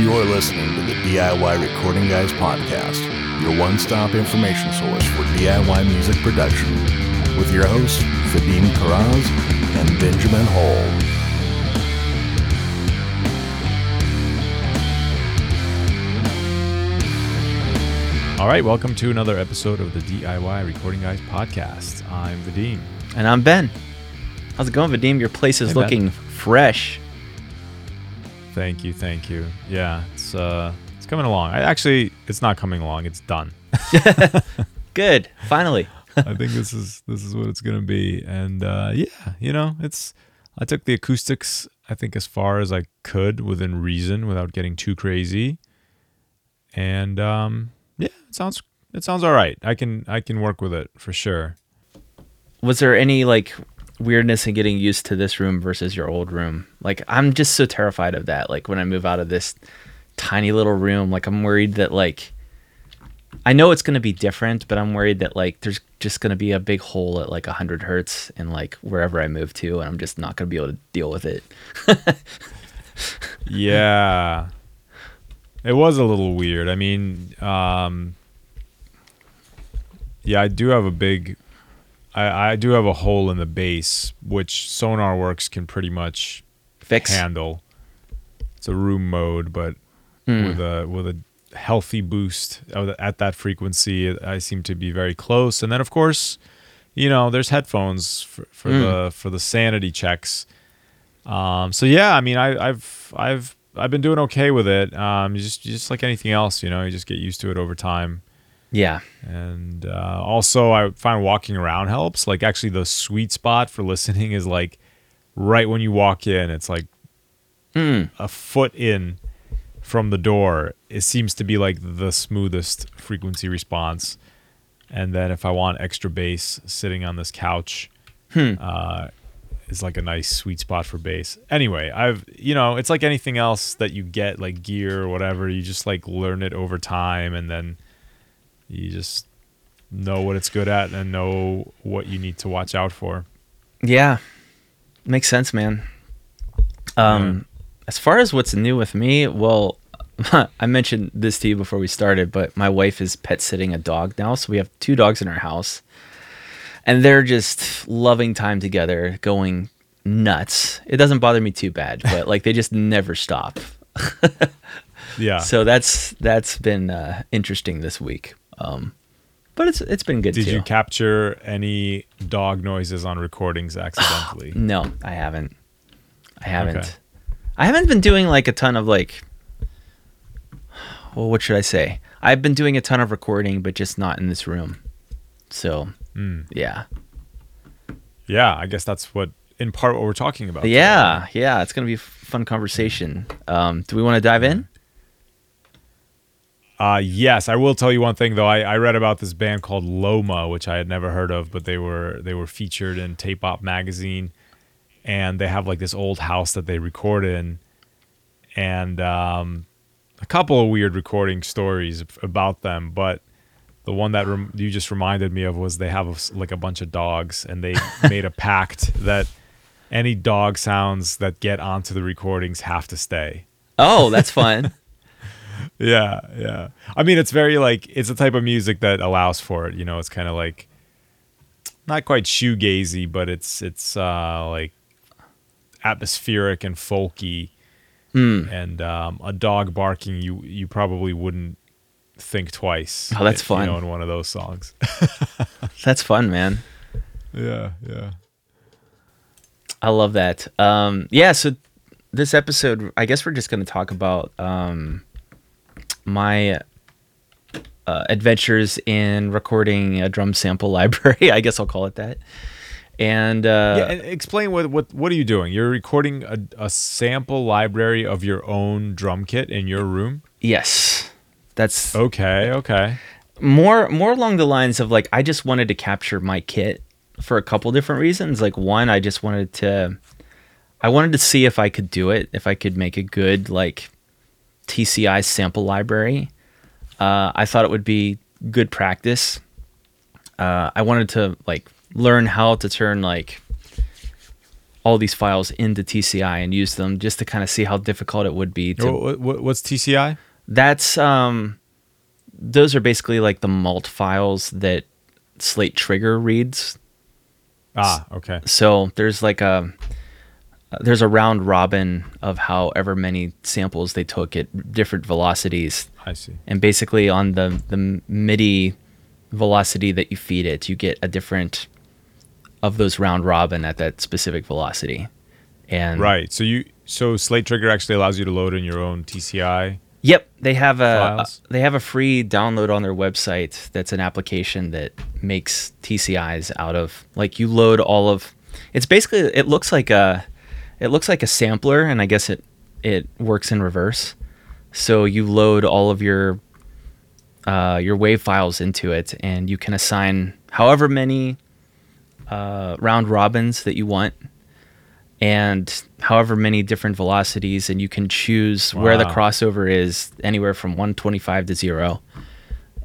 You're listening to the DIY Recording Guys podcast, your one stop information source for DIY music production, with your hosts, Vadim Karaz and Benjamin Hall. All right, welcome to another episode of the DIY Recording Guys podcast. I'm Vadim. And I'm Ben. How's it going, Vadim? Your place is Hey, Ben. looking fresh. Thank you, thank you. Yeah, it's uh, it's coming along. I actually, it's not coming along. It's done. Good. Finally. I think this is this is what it's gonna be. And uh, yeah, you know, it's. I took the acoustics. I think as far as I could within reason, without getting too crazy. And um, yeah, it sounds it sounds all right. I can I can work with it for sure. Was there any like weirdness and getting used to this room versus your old room? Like I'm just so terrified of that. Like when I move out of this tiny little room, like I'm worried that like I know it's gonna be different, but I'm worried that like there's just gonna be a big hole at like hundred hertz in like wherever I move to and I'm just not gonna be able to deal with it. yeah it was a little weird i mean um yeah i do have a big i i do have a hole in the bass which sonarworks can pretty much Fix. handle it's a room mode but Hmm. with a with a healthy boost at that frequency i seem to be very close and then of course you know there's headphones for, for Mm. the for the sanity checks um so yeah i mean I, i've i've i've been doing okay with it um just just like anything else you know you just get used to it over time Yeah. and uh, also i find walking around helps like actually the sweet spot for listening is like right when you walk in it's like Mm. a foot in from the door it seems to be like the smoothest frequency response and then if i want extra bass sitting on this couch Hmm. uh, is like a nice sweet spot for bass anyway i've you know it's like anything else that you get like gear or whatever you just like learn it over time and then you just know what it's good at and know what you need to watch out for Yeah, makes sense, man. Um, as far as what's new with me, well, I mentioned this to you before we started, but my wife is pet sitting a dog now, so we have two dogs in our house, and they're just loving time together, going nuts. It doesn't bother me too bad, but like they just never stop. yeah So that's that's been uh, interesting this week. Um, but it's it's been good did too. you capture any dog noises on recordings accidentally No, I haven't. I haven't. Okay. I haven't been doing like a ton of like well, what should I say? I've been doing a ton of recording, but just not in this room. So Mm. yeah. yeah i guess that's what in part what we're talking about Yeah, yeah. It's gonna be a fun conversation. Um, do we want to dive in? Uh, yes, I will tell you one thing though. I, I read about this band called Loma, which I had never heard of, but they were they were featured in Tape Op magazine, and they have like this old house that they record in, and um, a couple of weird recording stories about them. But the one that rem- you just reminded me of was they have a like a bunch of dogs, and they made a pact that any dog sounds that get onto the recordings have to stay. Oh, that's fun. Yeah, yeah. I mean, it's very like it's a type of music that allows for it. You know, it's kind of like not quite shoegazy, but it's it's uh, like atmospheric and folky. Hmm. And um, a dog barking, you you probably wouldn't think twice. Oh, that's You fun. know, in one of those songs. that's fun, man. yeah, yeah. I love that. Um, yeah, so this episode, I guess we're just going to talk about um, my uh, adventures in recording a drum sample library. I guess I'll call it that. And, uh, yeah, and explain what what what are you doing? You're recording a, a sample library of your own drum kit in your room. yes, that's Okay, okay. more more along the lines of like I just wanted to capture my kit for a couple different reasons. Like one, I just wanted to I wanted to see if I could do it, if I could make a good like TCI sample library. Uh, I thought it would be good practice. Uh, I wanted to like learn how to turn like all these files into TCI and use them just to kind of see how difficult it would be to Wha- wha- what's TCI? that's um those are basically like the malt files that Slate Trigger reads. Ah, okay. So there's like a there's a round robin of however many samples they took at different velocities I see. and basically on the the MIDI velocity that you feed it, you get a different of those round robin at that specific velocity. And Right. So you so Slate Trigger actually allows you to load in your own TCI. Yep, they have a Files? they have a free download on their website. That's an application that makes TCIs out of like you load all of. It's basically it looks like a it looks like a sampler, and I guess it it works in reverse. So you load all of your uh, your wave files into it, and you can assign however many uh, round robins that you want, and however many different velocities, and you can choose where the crossover is anywhere from 125 to zero,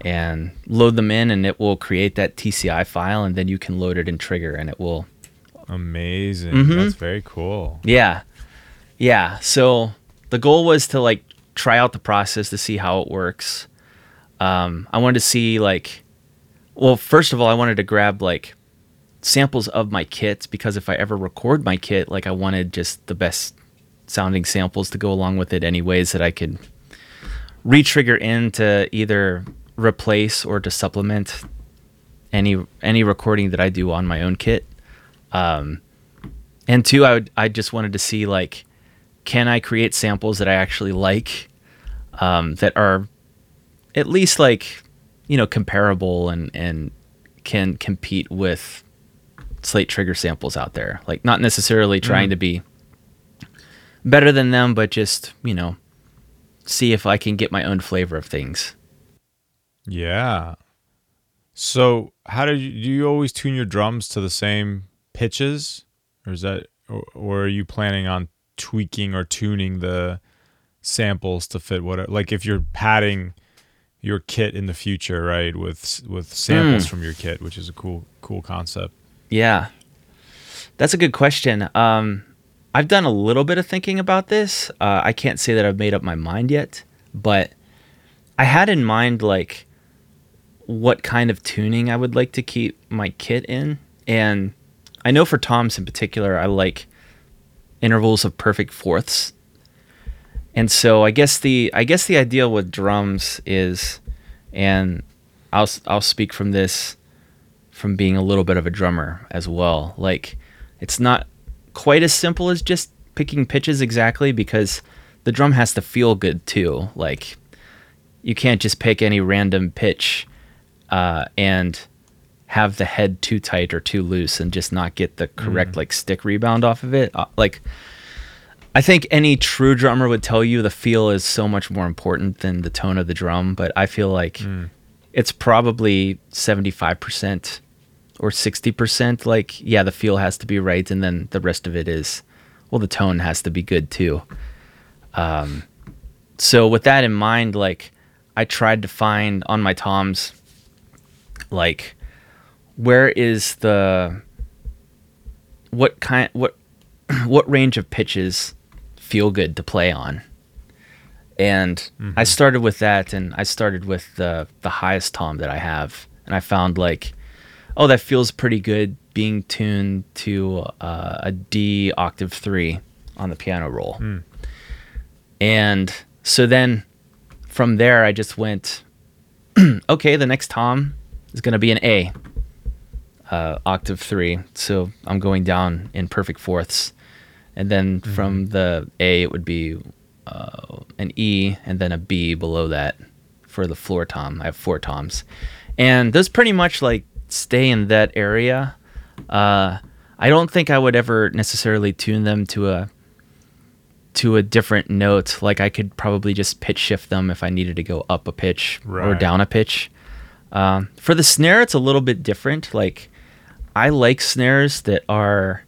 and load them in, and it will create that TCI file, and then you can load it in Trigger, and it will Amazing. Mhm. That's very cool. Yeah. Yeah. So the goal was to like try out the process to see how it works. Um, I wanted to see like, well, first of all, I wanted to grab like samples of my kit because if I ever record my kit, like I wanted just the best sounding samples to go along with it, anyways, that I could re-trigger in to either replace or to supplement any any recording that I do on my own kit. Um, and two, I would I just wanted to see like, can I create samples that I actually like, um, that are at least like, you know, comparable and and can compete with Slate Trigger samples out there. Like not necessarily trying Mm. to be better than them, but just you know, see if I can get my own flavor of things. Yeah. So how you do you always tune your drums to the same pitches? Or is that or, or are you planning on tweaking or tuning the samples to fit what like if you're padding your kit in the future, right, with with samples Mm. from your kit, which is a cool cool concept. Yeah. That's a good question. Um, I've done a little bit of thinking about this. Uh, I can't say that I've made up my mind yet, but I had in mind like what kind of tuning I would like to keep my kit in. And I know for toms in particular, I like intervals of perfect fourths. And so I guess the I guess the idea with drums is, and I'll I'll speak from this from being a little bit of a drummer as well. Like it's not quite as simple as just picking pitches exactly because the drum has to feel good too. Like you can't just pick any random pitch uh, and have the head too tight or too loose and just not get the correct like stick rebound off of it. Uh, like I think any true drummer would tell you the feel is so much more important than the tone of the drum, but I feel like it's probably 75% or 60% like yeah the feel has to be right and then the rest of it is well the tone has to be good too um, so with that in mind like i tried to find on my toms like where is the what kind what what range of pitches feel good to play on? And I started with that, and I started with the the highest tom that I have, and I found like, oh, that feels pretty good being tuned to uh, a D octave three on the piano roll, and so then from there I just went, okay, the next tom is gonna be an A, uh, octave three, so I'm going down in perfect fourths, and then from the A it would be uh, an E and then a B below that for the floor tom. I have four toms, and those pretty much like stay in that area. Uh, I don't think I would ever necessarily tune them to a to a different note. Like I could probably just pitch shift them if I needed to go up a pitch or down a pitch. Um, for the snare, it's a little bit different. Like I like snares that are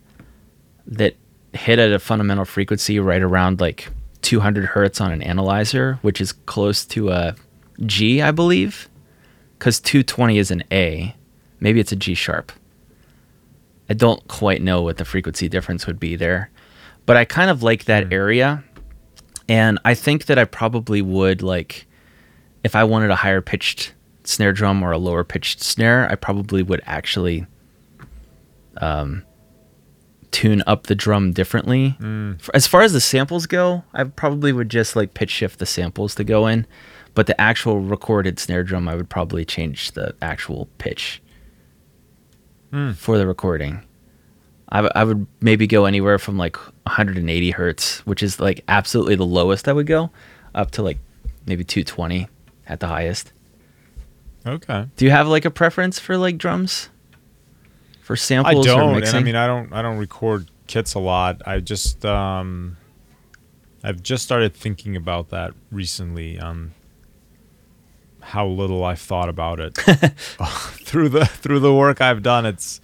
that hit at a fundamental frequency right around like 200 hertz on an analyzer, which is close to a G, I believe, because 220 is an A. Maybe it's a G sharp. I don't quite know what the frequency difference would be there, but I kind of like that hmm. area, and I think that I probably would like if I wanted a higher pitched snare drum or a lower pitched snare, I probably would actually um, tune up the drum differently. For- As far as the samples go, I probably would just like pitch shift the samples to go in, but the actual recorded snare drum, I would probably change the actual pitch for the recording. I, I would maybe go anywhere from like 180 hertz, which is like absolutely the lowest I would go, up to like maybe 220 at the highest. Okay. Do you have like a preference for like drums? For I samples or don't, and I mean, I don't, I don't record kits a lot. I just, um, I've just started thinking about that recently. Um, how little I've thought about it through the through the work I've done. It's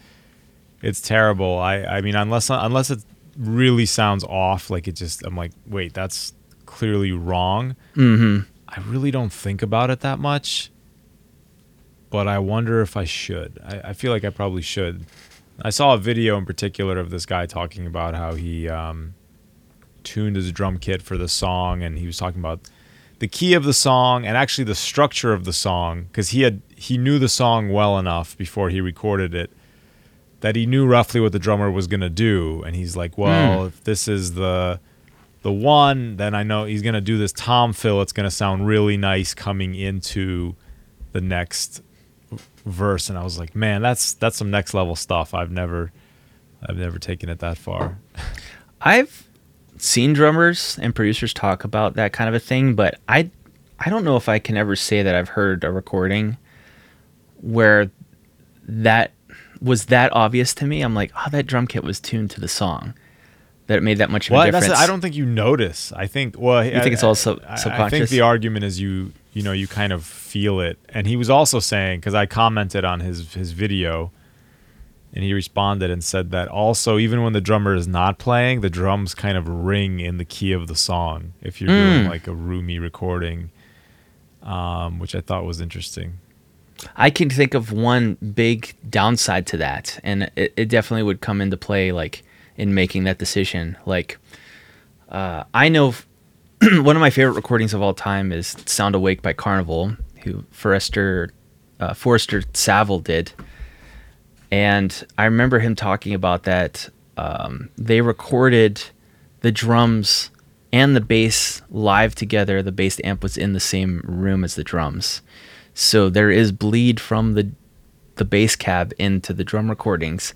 it's terrible. I I mean, unless unless it really sounds off, like it just, I'm like, wait, that's clearly wrong. mm-hmm. I really don't think about it that much, but I wonder if I should. I, I feel like I probably should. I saw a video in particular of this guy talking about how he um, tuned his drum kit for the song, and he was talking about the key of the song and actually the structure of the song because he had he knew the song well enough before he recorded it that he knew roughly what the drummer was gonna do, and he's like, well, if this is the the one, then I know he's gonna do this tom fill. It's gonna sound really nice coming into the next verse. And I was like, man, that's that's some next level stuff. I've never I've never taken it that far. I've seen drummers and producers talk about that kind of a thing, but I I don't know if I can ever say that I've heard a recording where that was that obvious to me. I'm like, oh, that drum kit was tuned to the song. That it made that much of a difference. that's I don't think you notice. I think well, You think it's all sub- I, I think subconscious? the argument is you you know you kind of feel it. And he was also saying because I commented on his his video, and he responded and said that also even when the drummer is not playing, the drums kind of ring in the key of the song if you're doing Mm. like a roomy recording, um, which I thought was interesting. I can think of one big downside to that, and it, it definitely would come into play, like in making that decision. Like, uh, I know f- one of my favorite recordings of all time is "Sound Awake" by Karnivool, who Forrester uh, Forrester Savell did, and I remember him talking about that. Um, they recorded the drums and the bass live together. The bass amp was in the same room as the drums. So there is bleed from the the bass cab into the drum recordings.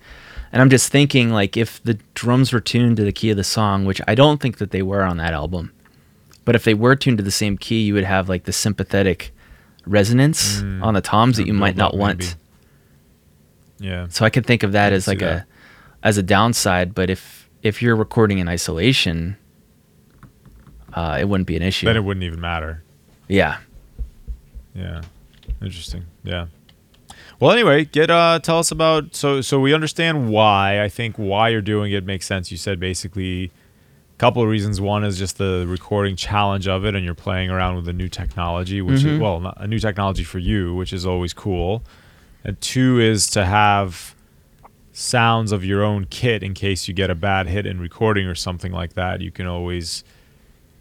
And I'm just thinking like if the drums were tuned to the key of the song, which I don't think that they were on that album. But if they were tuned to the same key, you would have like the sympathetic resonance Mm. on the toms that you might not want. maybe. Yeah. So I could think of that as like see a as a downside, but if if you're recording in isolation, uh, it wouldn't be an issue. Then it wouldn't even matter. yeah. Yeah. Interesting. Yeah. Well, anyway, get uh tell us about so so we understand why. I think why you're doing it makes sense. You said basically couple of reasons. One is just the recording challenge of it and you're playing around with a new technology, which is Mhm. well, not, a new technology for you, which is always cool. And two is to have sounds of your own kit in case you get a bad hit in recording or something like that. You can always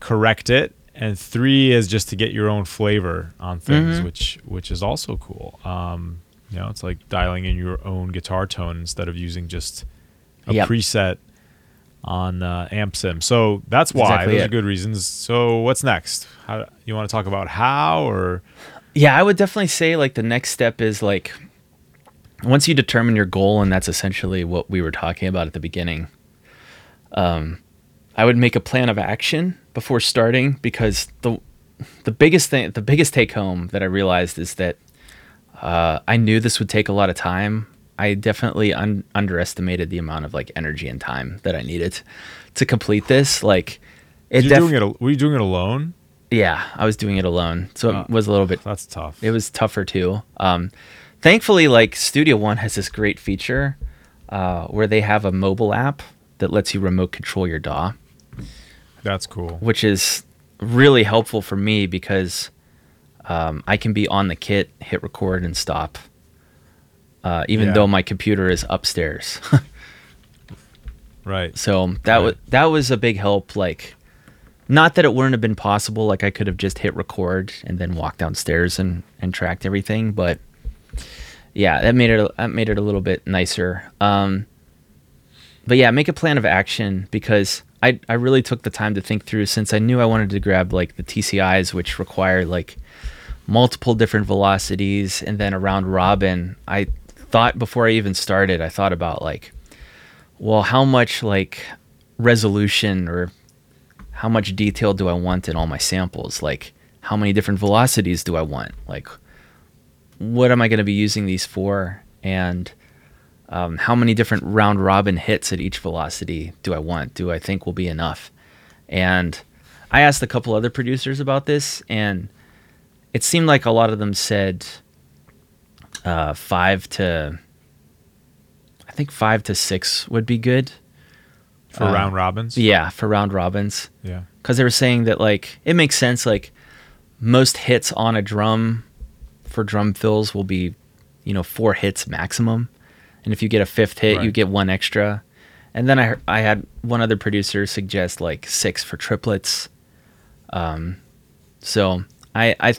correct it and three is just to get your own flavor on things Mhm. which which is also cool um you know it's like dialing in your own guitar tone instead of using just a Yep. preset on uh, amp sim so that's why Exactly those are good reasons so what's next how you want to talk about how or Yeah, I would definitely say like the next step is like once you determine your goal, and that's essentially what we were talking about at the beginning. Um, I would make a plan of action before starting because the the biggest thing, the biggest take home that I realized is that uh, I knew this would take a lot of time. I definitely un- underestimated the amount of like energy and time that I needed to complete this. Like, it def- doing it al- were you doing it alone yeah, I was doing it alone, so it was a little bit that's tough it was tougher too. Um, thankfully, like Studio One has this great feature uh, where they have a mobile app that lets you remote control your DAW, that's cool which is really helpful for me because um, I can be on the kit, hit record, and stop. Uh, even Yeah. though my computer is upstairs, Right. So that Right. was that was a big help. Like, not that it wouldn't have been possible. Like I could have just hit record and then walked downstairs and and tracked everything. But yeah, that made it that made it a little bit nicer. Um, but yeah, make a plan of action because I I really took the time to think through since I knew I wanted to grab like the TCIs, which require like multiple different velocities and then a round robin. I thought before I even started, I thought about like, well, how much like resolution or how much detail do I want in all my samples? Like, how many different velocities do I want? Like, what am I going to be using these for? And um, how many different round robin hits at each velocity do I want? Do I think will be enough? And I asked a couple other producers about this, and it seemed like a lot of them said uh, five to, I think five to six would be good. For Uh, round robins. Yeah, for round robins Yeah. because they were saying that like it makes sense like most hits on a drum for drum fills will be you know four hits maximum and if you get a fifth hit you get one extra and then i i had one other producer suggest like six for triplets um so i i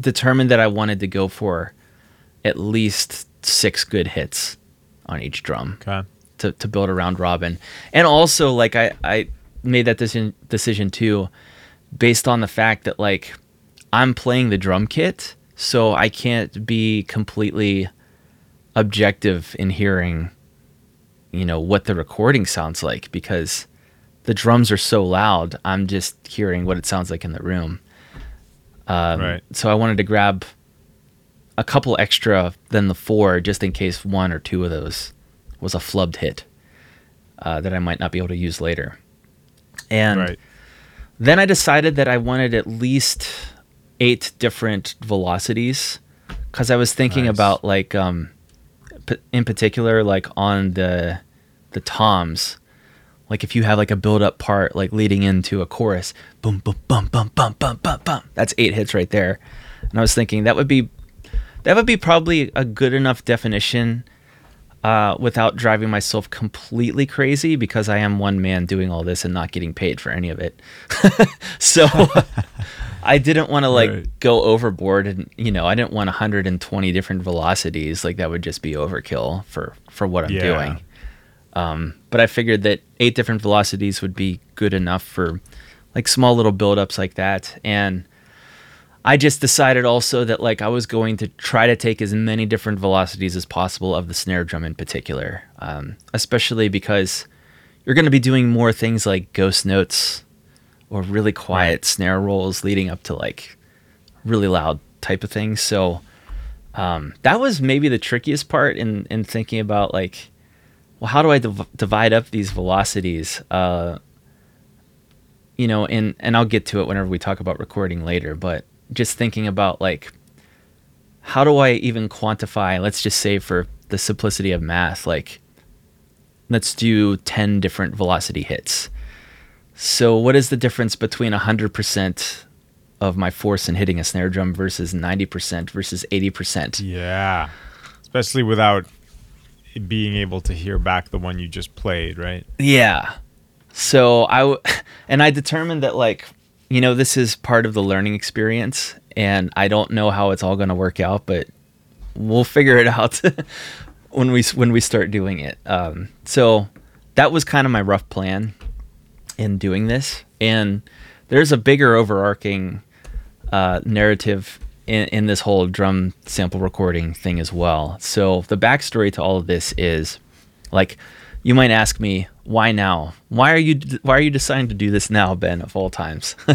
determined that i wanted to go for at least six good hits on each drum Okay. to, to build a round robin. And also like I, I made that decision decision too based on the fact that like I'm playing the drum kit, so I can't be completely objective in hearing you know what the recording sounds like because the drums are so loud. I'm just hearing what it sounds like in the room. Um, Right. So I wanted to grab a couple extra than the four just in case one or two of those was a flubbed hit uh, that I might not be able to use later. And right. then I decided that I wanted at least eight different velocities because I was thinking Nice. about like um, p- in particular like on the the toms like if you have like a build up part like leading into a chorus boom boom bum bum bum bum bum bum that's eight hits right there and I was thinking that would be that would be probably a good enough definition uh, without driving myself completely crazy because I am one man doing all this and not getting paid for any of it. so I didn't want to like Right. go overboard and you know I didn't want 120 different velocities like that would just be overkill for for what I'm Yeah. doing. Um, but I figured that eight different velocities would be good enough for like small little build-ups like that and I just decided also that like I was going to try to take as many different velocities as possible of the snare drum in particular, um, especially because you're going to be doing more things like ghost notes or really quiet Right. snare rolls leading up to like really loud type of things. So um, that was maybe the trickiest part in in thinking about like, well, how do I div- divide up these velocities? Uh, you know, and and I'll get to it whenever we talk about recording later, but just thinking about like how do I even quantify, let's just say for the simplicity of math, like let's do 10 different velocity hits. So what is the difference between 100% of my force in hitting a snare drum versus 90% versus 80%? Yeah. Especially without being able to hear back the one you just played, right? Yeah. So I w- and I determined that like you know this is part of the learning experience and I don't know how it's all going to work out but we'll figure it out when we when we start doing it. Um, so that was kind of my rough plan in doing this and there's a bigger overarching uh, narrative in, in this whole drum sample recording thing as well. So the backstory to all of this is like you might ask me why now? Why are you why are you deciding to do this now ben of all times?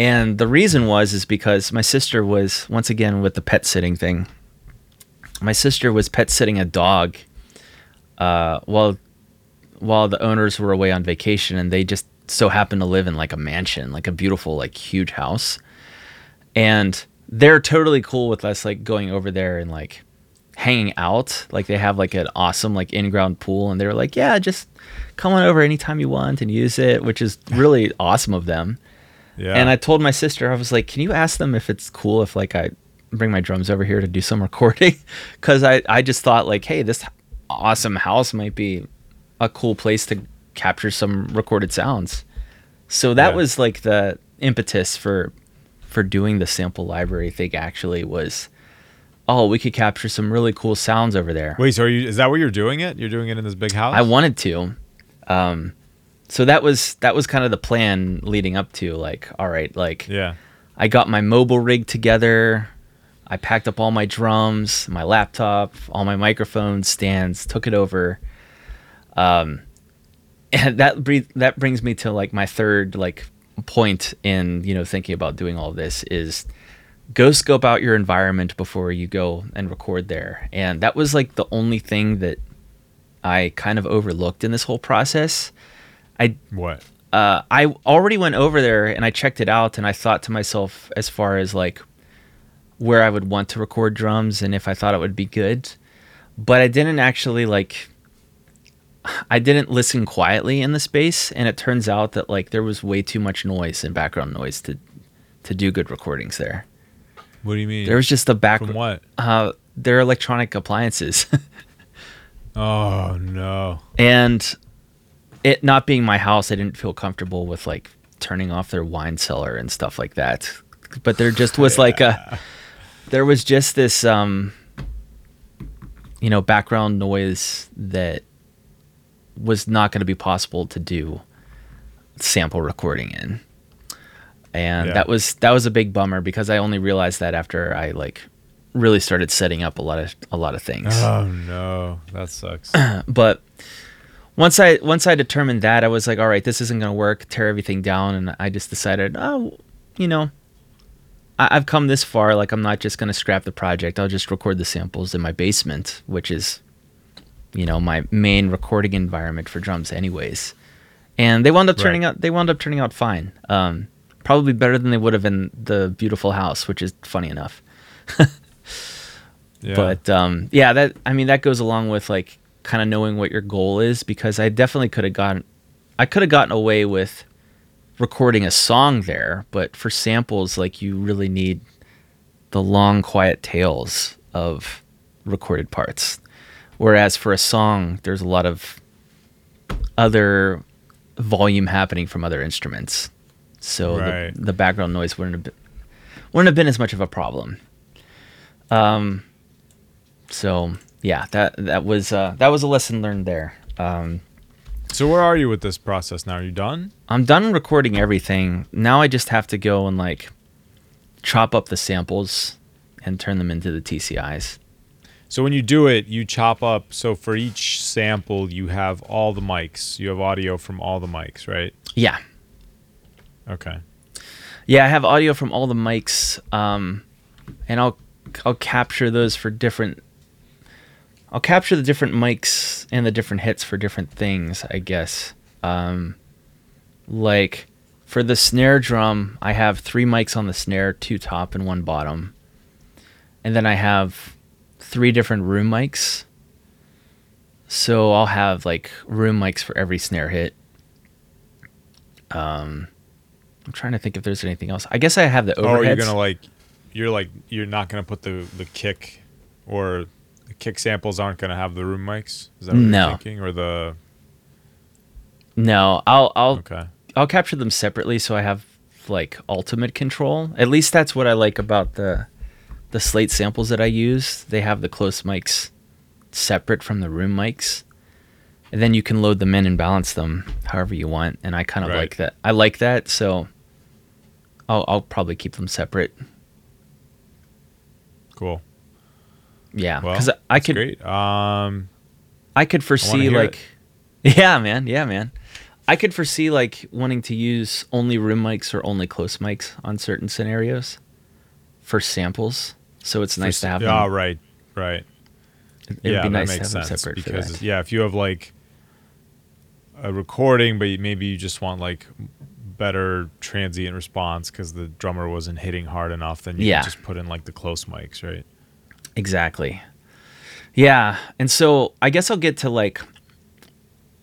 And the reason was is because my sister was once again with the pet sitting thing. My sister was pet sitting a dog uh, while while the owners were away on vacation and they just so happened to live in like a mansion like a beautiful like huge house. And they're totally cool with us like going over there and like hanging out like they have like an awesome like in-ground pool and they were like yeah just come on over anytime you want and use it which is really awesome of them Yeah. and i told my sister i was like can you ask them if it's cool if like i bring my drums over here to do some recording because i i just thought like hey this awesome house might be a cool place to capture some recorded sounds. So that Yeah. was like the impetus for for doing the sample library thing actually was oh, we could capture some really cool sounds over there. Wait, so are you? Is that where you're doing it? You're doing it in this big house? I wanted to. Um so that was that was kind of the plan leading up to like all right, like Yeah. I got my mobile rig together. I packed up all my drums, my laptop, all my microphones, stands, took it over. Um, and that bre- that brings me to like my third like point in you know thinking about doing all this is go scope out your environment before you go and record there. And that was like the only thing that I kind of overlooked in this whole process. I What? uh, I already went over there and I checked it out, and I thought to myself, as far as like where I would want to record drums and if I thought it would be good, but I didn't actually like. I didn't listen quietly in the space, and it turns out that like there was way too much noise and background noise to to do good recordings there. What do you mean? There was just the back. From what? Uh, they're electronic appliances. Oh no. and it not being my house i didn't feel comfortable with like turning off their wine cellar and stuff like that but there just was like a there was just this um you know background noise that was not going to be possible to do sample recording in and Yeah. that was that was a big bummer because i only realized that after i like really started setting up a lot of a lot of things Oh no. That sucks. but once I once I determined that, I was like, all right, this isn't gonna work. Tear everything down, and I just decided, oh, you know, I, I've come this far. Like, I'm not just gonna scrap the project. I'll just record the samples in my basement, which is, you know, my main recording environment for drums, anyways. And they wound up turning Right. out. They wound up turning out fine. Um, probably better than they would have in the beautiful house, which is funny enough. Yeah. But um, yeah, that I mean that goes along with like kind of knowing what your goal is because I definitely could have gotten I could have gotten away with recording a song there, but for samples like you really need the long quiet tails of recorded parts. Whereas for a song there's a lot of other volume happening from other instruments. So Right. the, the background noise wouldn't have been, wouldn't have been as much of a problem. Um so yeah, that that was uh, that was a lesson learned there. Um, so where are you with this process now? Are you done? I'm done recording everything. Now I just have to go and like chop up the samples and turn them into the TCIs. So when you do it, you chop up. So for each sample, you have all the mics. You have audio from all the mics, right? Yeah, Okay. yeah. I have audio from all the mics, um, and I'll I'll capture those for different. I'll capture the different mics and the different hits for different things, I guess. Um, like for the snare drum, I have three mics on the snare, two top and one bottom. And then I have three different room mics. So I'll have like room mics for every snare hit. Um, I'm trying to think if there's anything else. I guess I have the overheads. Oh, you're gonna like, you're like, you're not gonna put the the kick or the kick samples aren't gonna have the room mics. Is that what No. you're thinking? Or the no, I'll I'll okay. I'll capture them separately so I have like ultimate control. At least that's what I like about the the slate samples that I use. They have the close mics separate from the room mics. And then you can load them in and balance them however you want. And I kind of Right. like that. I like that, so I'll I'll probably keep them separate. Cool. Yeah, Well, because I could great. Um, I could foresee hear like Yeah, man. Yeah, man. I could foresee like wanting to use only room mics or only close mics on certain scenarios for samples. So it's nice to have them. right, right. It would yeah, be nice that to makes have them sense separate for because yeah, if you have like a recording, but maybe you just want like better transient response because the drummer wasn't hitting hard enough, then you Yeah. just put in like the close mics, right? Exactly. Yeah, and so I guess I'll get to like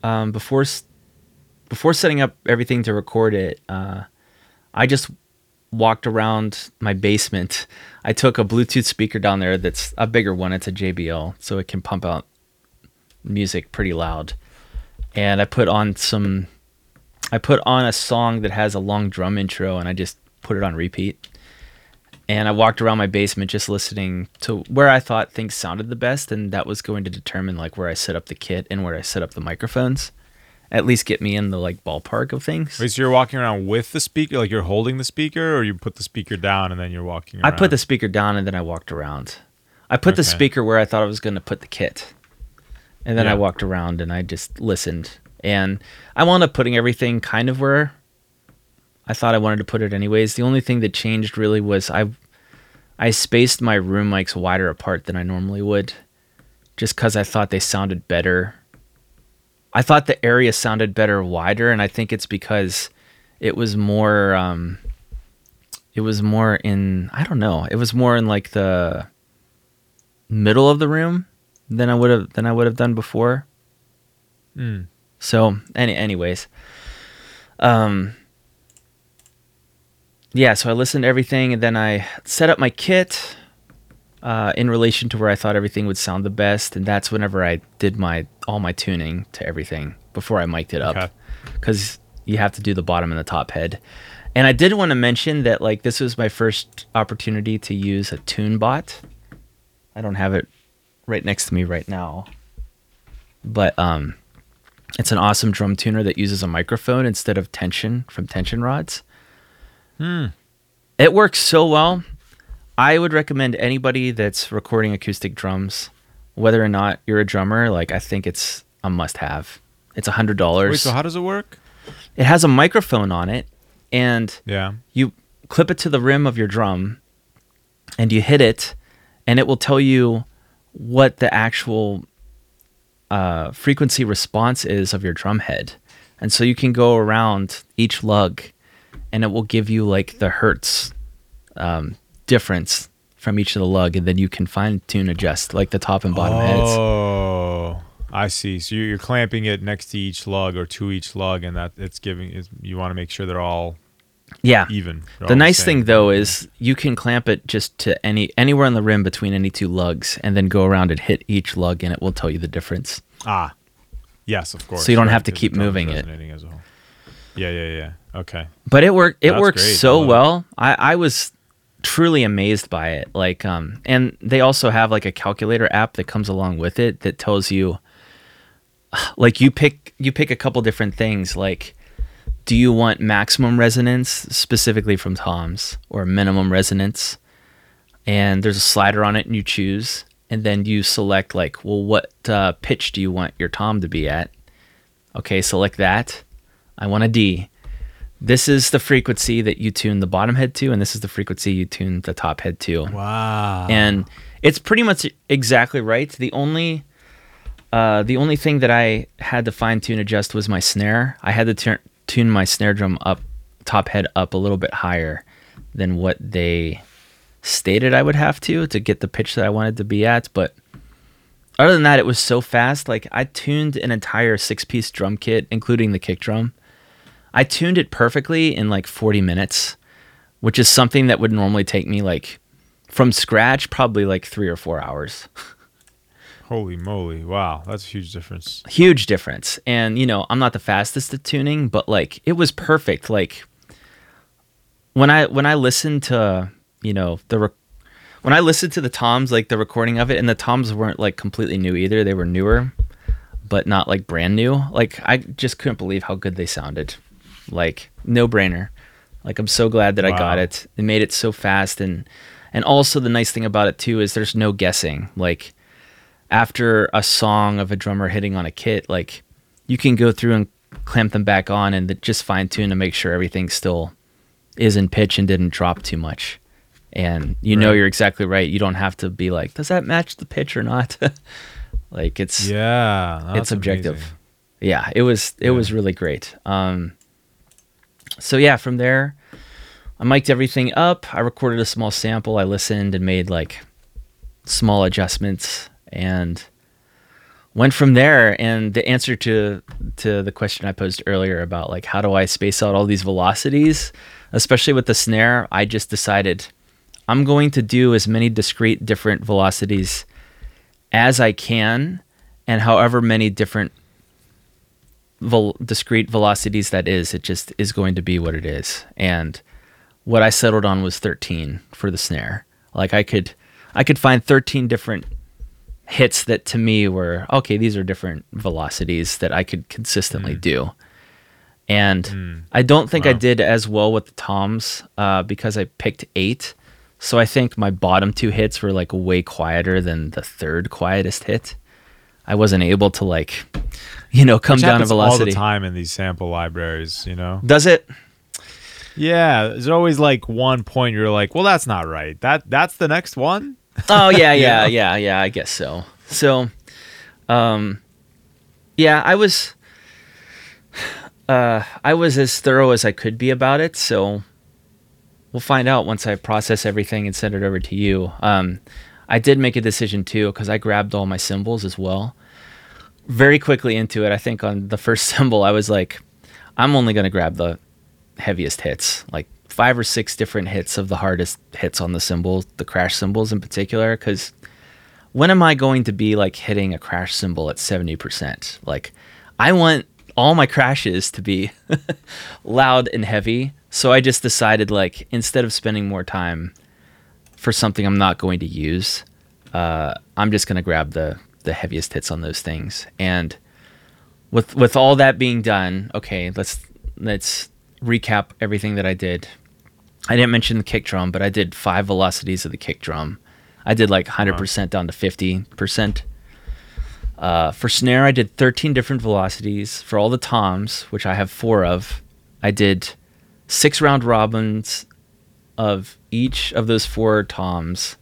um, before before setting up everything to record it. Uh, I just walked around my basement. I took a Bluetooth speaker down there that's a bigger one. It's a JBL, so it can pump out music pretty loud. and I put on some. I put on a song that has a long drum intro, and I just put it on repeat. And I walked around my basement just listening to where I thought things sounded the best, and that was going to determine like where I set up the kit and where I set up the microphones. At least get me in the like ballpark of things. Wait, so you're walking around with the speaker, like you're holding the speaker, or you put the speaker down and then you're walking around? I put the speaker down and then I walked around. I put the speaker where I thought I was going to put the kit. And then I walked around and I just listened. And I wound up putting everything kind of where I thought I wanted to put it anyways. The only thing that changed really was I I spaced my room mics wider apart than I normally would just cuz I thought they sounded better. I thought the area sounded better wider and I think it's because it was more um it was more in I don't know. It was more in like the middle of the room than I would have than I would have done before. Mm. So, any anyways, um, yeah. So I listened to everything, and then I set up my kit uh, in relation to where I thought everything would sound the best, and that's whenever I did my all my tuning to everything before I mic'd it up, because you have to do the bottom and the top head. And I did want to mention that like this was my first opportunity to use a Tune-Bot. I don't have it right next to me right now, but um, it's an awesome drum tuner that uses a microphone instead of tension from tension rods. Hmm. It works so well. I would recommend anybody that's recording acoustic drums, whether or not you're a drummer, like I think it's a must have. It's a hundred Wait, dollars. so how does it work? it has a microphone on it and Yeah. you clip it to the rim of your drum and you hit it and it will tell you what the actual uh, frequency response is of your drum head and so you can go around each lug and it will give you like the hertz um, difference from each of the lug and then you can fine tune adjust like the top and bottom heads Oh, I see. So you're, clamping it next to each lug or to each lug, and that it's giving. You want to make sure they're all yeah even. The nice thing though is you can clamp it just to any anywhere on the rim between any two lugs and then go around and hit each lug and it will tell you the difference. Ah, yes, of course. So you don't right, have to keep the drum is moving it. As a whole. Yeah, yeah, yeah. Okay. But it worked it That's worked great. I so it. well. I, I was truly amazed by it. Like um and they also have like a calculator app that comes along with it that tells you like you pick you pick a couple different things like do you want maximum resonance specifically from toms or minimum resonance and there's a slider on it and you choose and then you select like well what uh, pitch do you want your tom to be at okay select that i want a d this is the frequency that you tune the bottom head to and this is the frequency you tune the top head to Wow. and it's pretty much exactly right. The only uh, the only thing that I had to fine tune adjust was my snare. I had to turn tune my snare drum up, top head up a little bit higher than what they stated I would have to to get the pitch that I wanted to be at. But other than that, it was so fast. Like I tuned an entire six piece drum kit, including the kick drum. I tuned it perfectly in like 40 minutes, which is something that would normally take me like from scratch probably like three or four hours Holy moly! Wow, that's a huge difference. huge difference. And you know i'm not the fastest at tuning but like it was perfect. Like when i when i listened to you know the rec- when i listened to the toms like the recording of it and the toms weren't like completely new either. They were newer but not like brand new. Like i just couldn't believe how good they sounded. Like no brainer like i'm so glad that i got Wow. it. They made it so fast and and also the nice thing about it too is there's no guessing. Like after a song of a drummer hitting on a kit, like you can go through and clamp them back on and just fine tune to make sure everything still is in pitch and didn't drop too much. And you know you're exactly right. You don't have to be like, does that match the pitch or not? like it's Yeah, it's objective. amazing. Yeah, it was it was really great. Um so yeah, from there I mic'd everything up. I recorded a small sample. I listened and made like small adjustments and went from there and the answer to to the question I posed earlier about like how do I space out all these velocities, especially with the snare, I just decided I'm going to do as many discrete different velocities as I can and however many different discrete velocities that is, it just is going to be what it is. And what I settled on was 13 for the snare. Like I could I could find 13 different hits that to me were okay, these are different velocities that I could consistently do. And I don't think I did as well with the toms uh, because I picked eight. So I think my bottom two hits were like way quieter than the third quietest hit. I wasn't able to like, you know, come Which down to happens all velocity. the time in these sample libraries, you know. Does it? Yeah, there's always like one point you're like, well, that's not right. That that's the next one. Oh yeah, yeah, yeah, yeah. I guess so. So, um, yeah, I was, uh, I was as thorough as I could be about it. So, we'll find out once I process everything and send it over to you. Um, I did make a decision too because I grabbed all my cymbals as well. Very quickly into it, I think on the first cymbal, I was like, I'm only gonna grab the heaviest hits, like five or six different hits of the hardest hits on the cymbals, the crash cymbals in particular, because when am I going to be like hitting a crash cymbal at 70%? Like, I want all my crashes to be loud and heavy. So I just decided, like, instead of spending more time for something I'm not going to use, uh, I'm just going to grab the, the heaviest hits on those things. And with with all that being done, okay, let's let's recap everything that I did. I didn't mention the kick drum, but I did five velocities of the kick drum. I did like 100% down to 50%. Uh, for snare, I did 13 different velocities. For all the toms, which I have four of, I did six round robins of each of those four toms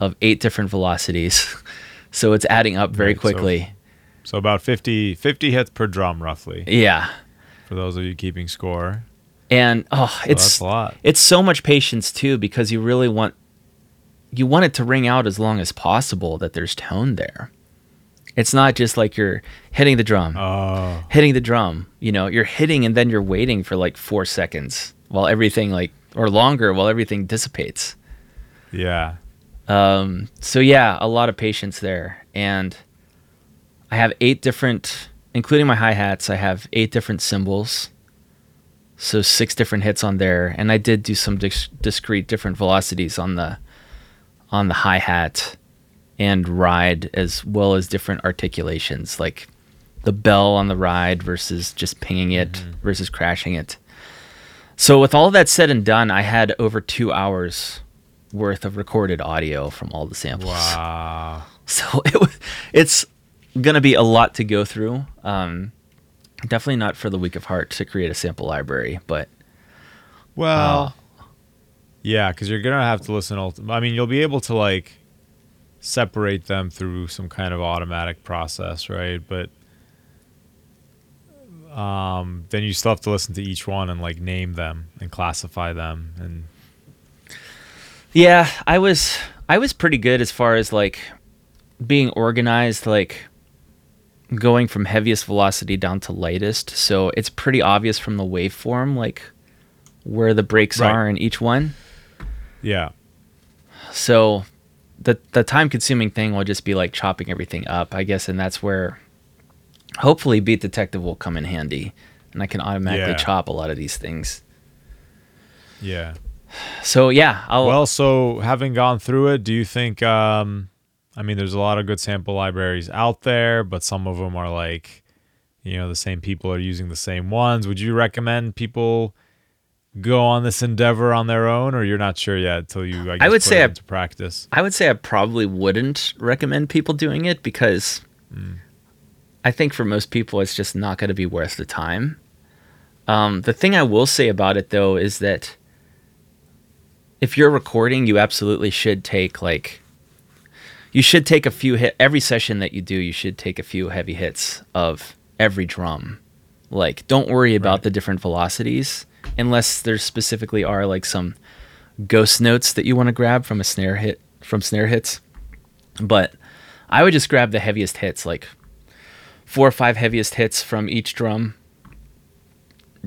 of eight different velocities. so it's adding up very Right, so- quickly. So about 50, 50 hits per drum, roughly, yeah. for those of you keeping score. And oh, it's lot. it's so much patience too because you really want you want it to ring out as long as possible that there's tone there. It's not just like you're hitting the drum, Oh, hitting the drum. You know, you're hitting and then you're waiting for like four seconds while everything like or longer while everything dissipates. yeah. Um, so yeah, a lot of patience there, and I have eight different, including my hi hats. I have eight different cymbals, so six different hits on there, and I did do some dis- discrete different velocities on the on the hi hat and ride, as well as different articulations, like the bell on the ride versus just pinging it versus crashing it. So with all that said and done, I had over two hours worth of recorded audio from all the samples. Wow. So it was, it's gonna be a lot to go through. Um, definitely not for the weak of heart to create a sample library, but Well, yeah, because you're gonna have to listen. Ulti- I mean, you'll be able to like separate them through some kind of automatic process, right? But um, then you still have to listen to each one and like name them and classify them. And yeah, I was I was pretty good as far as like being organized, like going from heaviest velocity down to lightest. So it's pretty obvious from the waveform, like where the breaks Right. are in each one. yeah, So the the time consuming thing will just be like chopping everything up, I guess, and that's where hopefully Beat Detective will come in handy, and I can automatically Yeah. chop a lot of these things. yeah. So yeah, I'll Well, so having gone through it, do you think? Um, I mean, there's a lot of good sample libraries out there, but some of them are like, you know, the same people are using the same ones. Would you recommend people go on this endeavor on their own, or you're not sure yet until you? I, guess, would put say I- into practice. I would say I probably wouldn't recommend people doing it because I think for most people it's just not going to be worth the time. Um, the thing I will say about it though is that if you're recording, you absolutely should take like you should take a few hit every session that you do. You should take a few heavy hits of every drum. Like, don't worry about Right. the different velocities unless there specifically are like some ghost notes that you want to grab from a snare hit from snare hits. But I would just grab the heaviest hits, like four or five heaviest hits from each drum,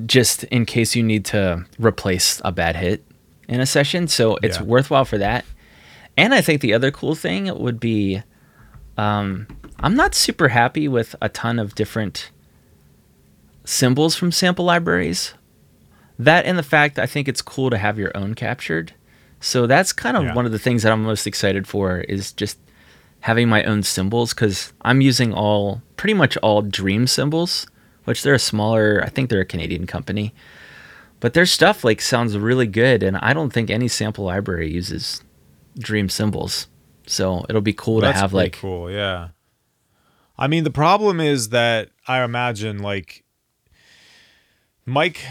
just in case you need to replace a bad hit in a session. So it's Yeah. worthwhile for that. And I think the other cool thing would be um, I'm not super happy with a ton of different cymbals from sample libraries. That and the fact I think it's cool to have your own captured. So that's kind of Yeah. one of the things that I'm most excited for is just having my own cymbals because I'm using all pretty much all Dream Cymbals, which they're a smaller. I think they're a Canadian company, but their stuff like sounds really good, and I don't think any sample library uses Dream Cymbals. So it'll be cool to have like cool, yeah. I mean, the problem is that I imagine like mic,